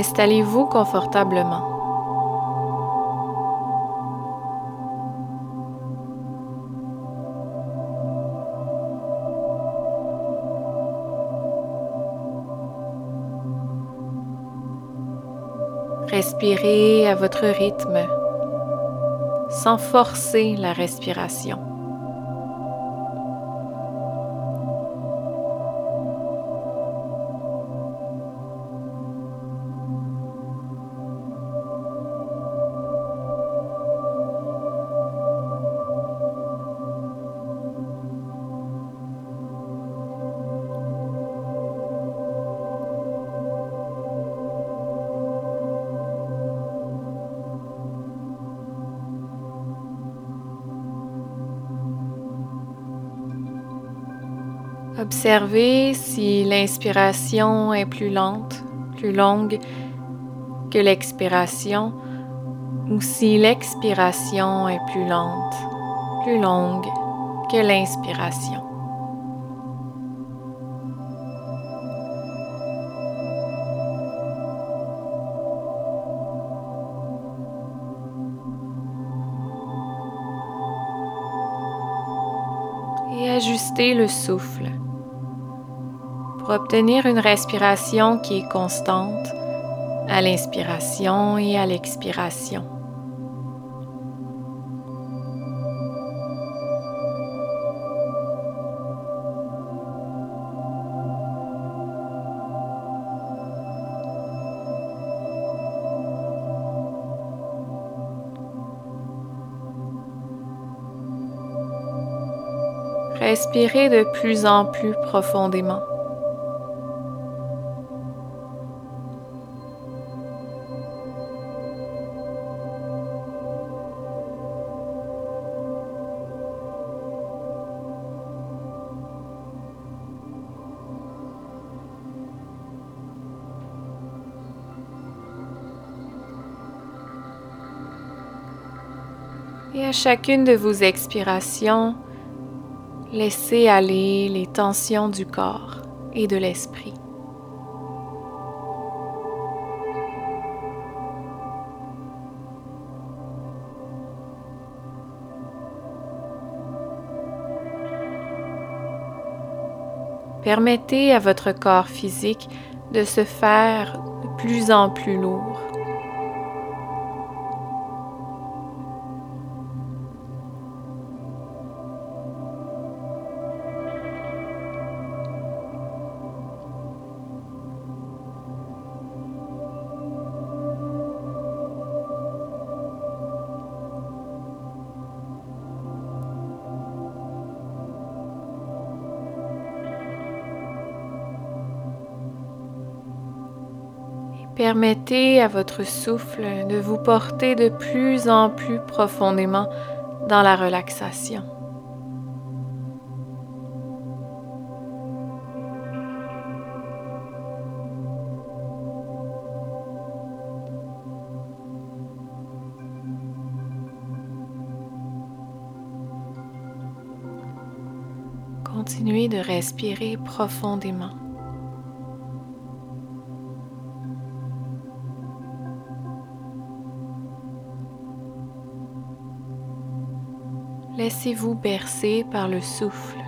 Installez-vous confortablement. Respirez à votre rythme sans forcer la respiration. Observez si l'inspiration est plus lente, plus longue que l'expiration ou si l'expiration est plus lente, plus longue que l'inspiration. Et ajustez le souffle obtenir une respiration qui est constante à l'inspiration et à l'expiration. Respirez de plus en plus profondément. Chacune de vos expirations, laissez aller les tensions du corps et de l'esprit. Permettez à votre corps physique de se faire de plus en plus lourd. Permettez à votre souffle de vous porter de plus en plus profondément dans la relaxation. Continuez de respirer profondément. Laissez-vous bercer par le souffle.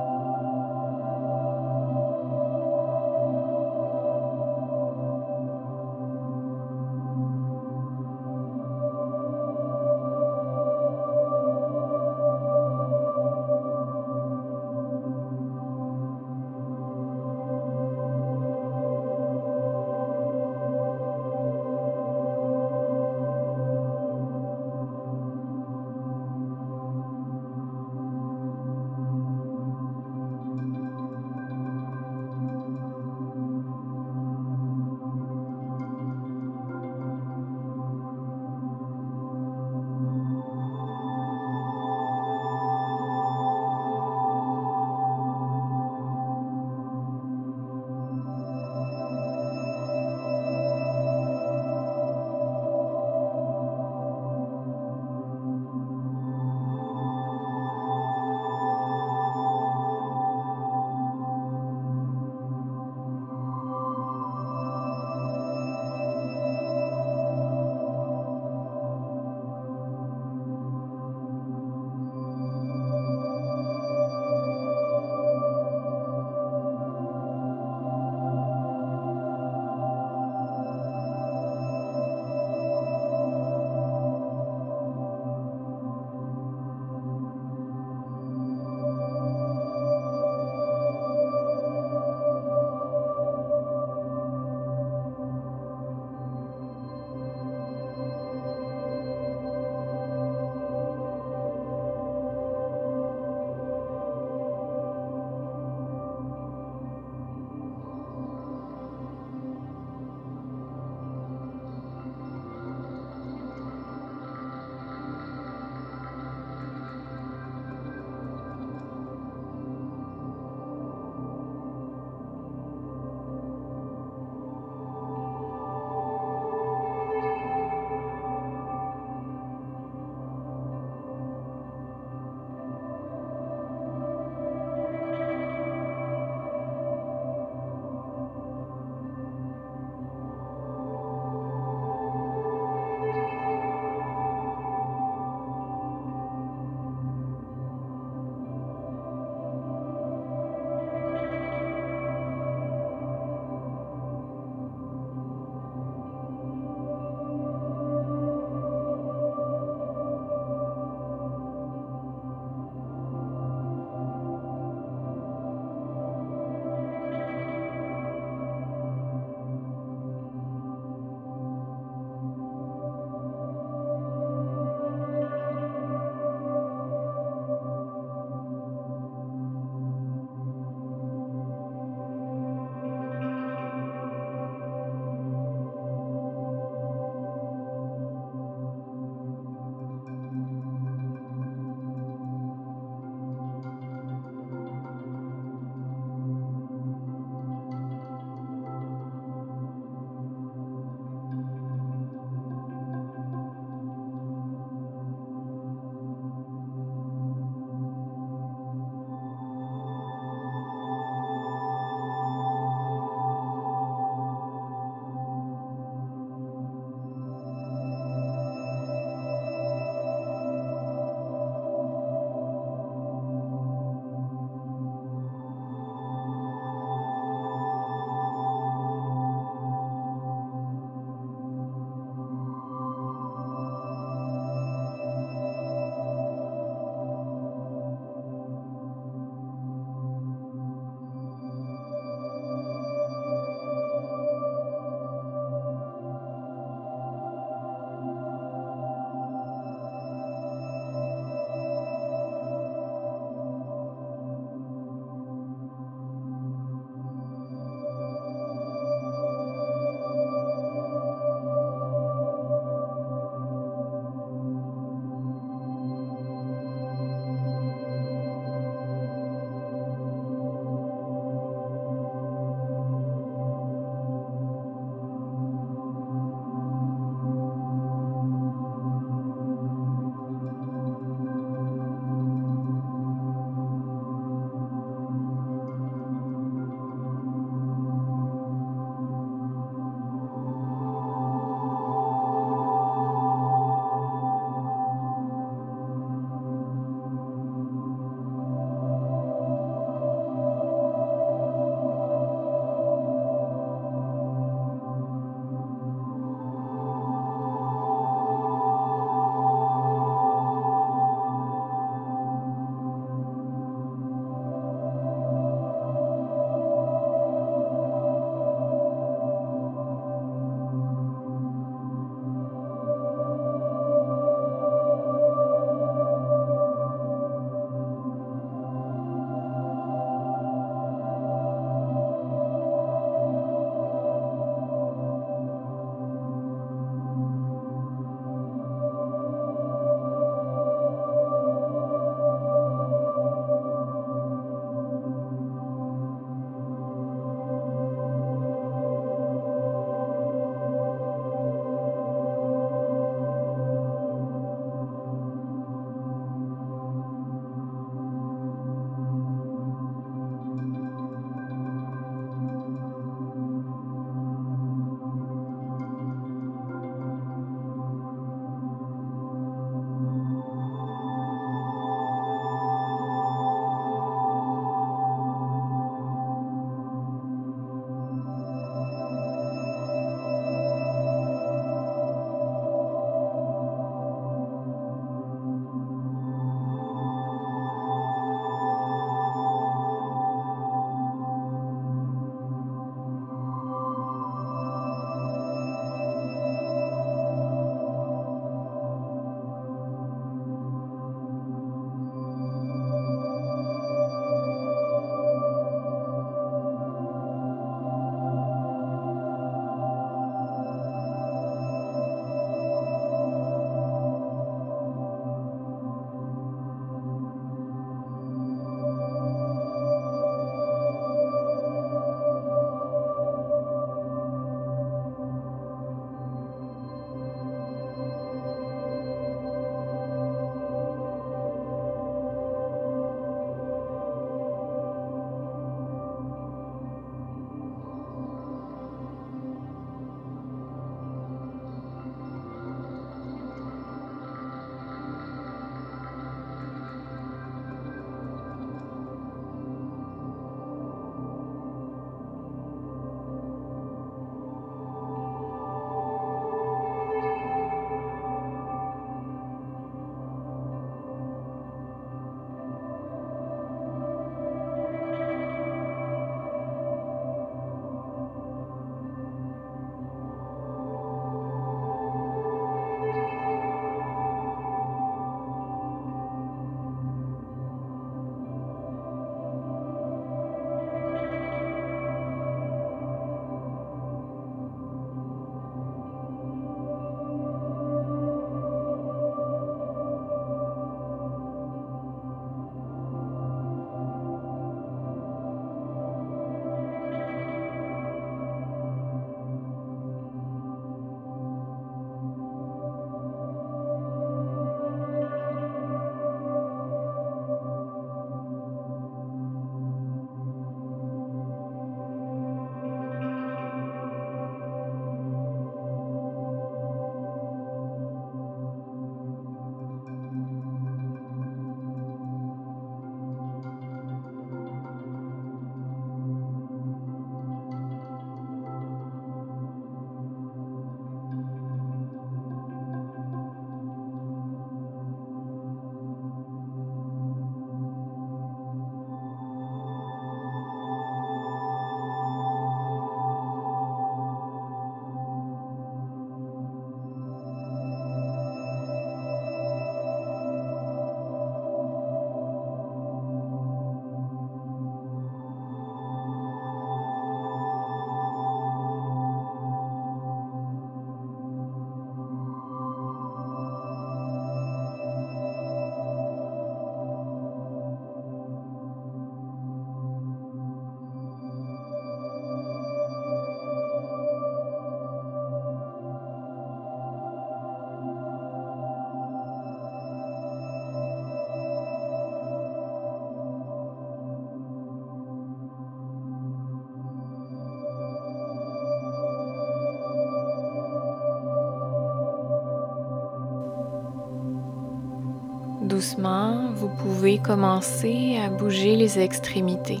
Vous pouvez commencer à bouger les extrémités,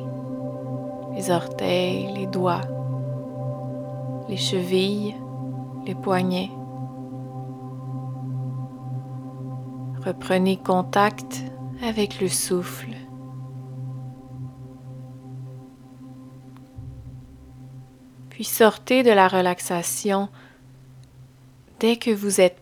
les orteils, les doigts, les chevilles, les poignets. Reprenez contact avec le souffle. Puis sortez de la relaxation dès que vous êtes.